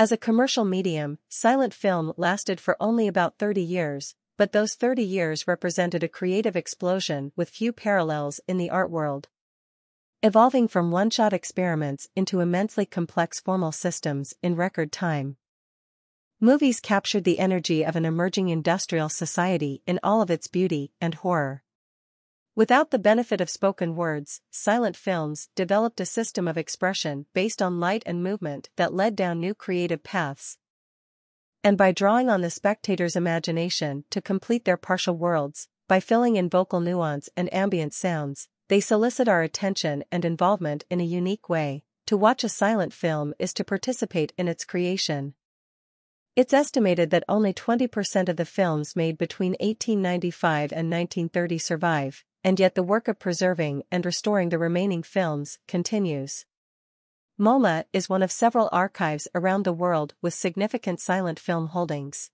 As a commercial medium, silent film lasted for only about 30 years, but those 30 years represented a creative explosion with few parallels in the art world. Evolving from one-shot experiments into immensely complex formal systems in record time. Movies captured the energy of an emerging industrial society in all of its beauty and horror. Without the benefit of spoken words, silent films developed a system of expression based on light and movement that led down new creative paths. And by drawing on the spectator's imagination to complete their partial worlds, by filling in vocal nuance and ambient sounds, they solicit our attention and involvement in a unique way. To watch a silent film is to participate in its creation. It's estimated that only 20% of the films made between 1895 and 1930 survive, and yet the work of preserving and restoring the remaining films continues. MoMA is one of several archives around the world with significant silent film holdings.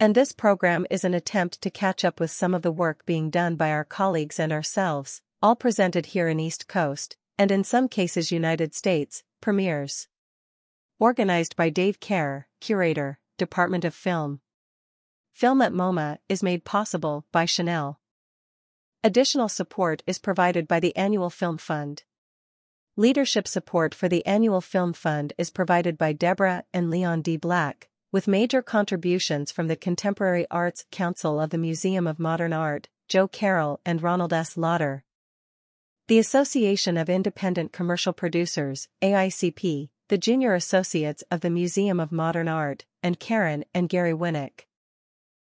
And this program is an attempt to catch up with some of the work being done by our colleagues and ourselves, all presented here in East Coast, and in some cases United States, premieres. Organized by Dave Kehr, Curator, Department of Film. Film at MoMA is made possible by Chanel. Additional support is provided by the Annual Film Fund. Leadership support for the Annual Film Fund is provided by Deborah and Leon D. Black, with major contributions from the Contemporary Arts Council of the Museum of Modern Art, Jo Carole and Ronald S. Lauder. The Association of Independent Commercial Producers, AICP, the Junior Associates of the Museum of Modern Art, and Karen and Gary Winnick.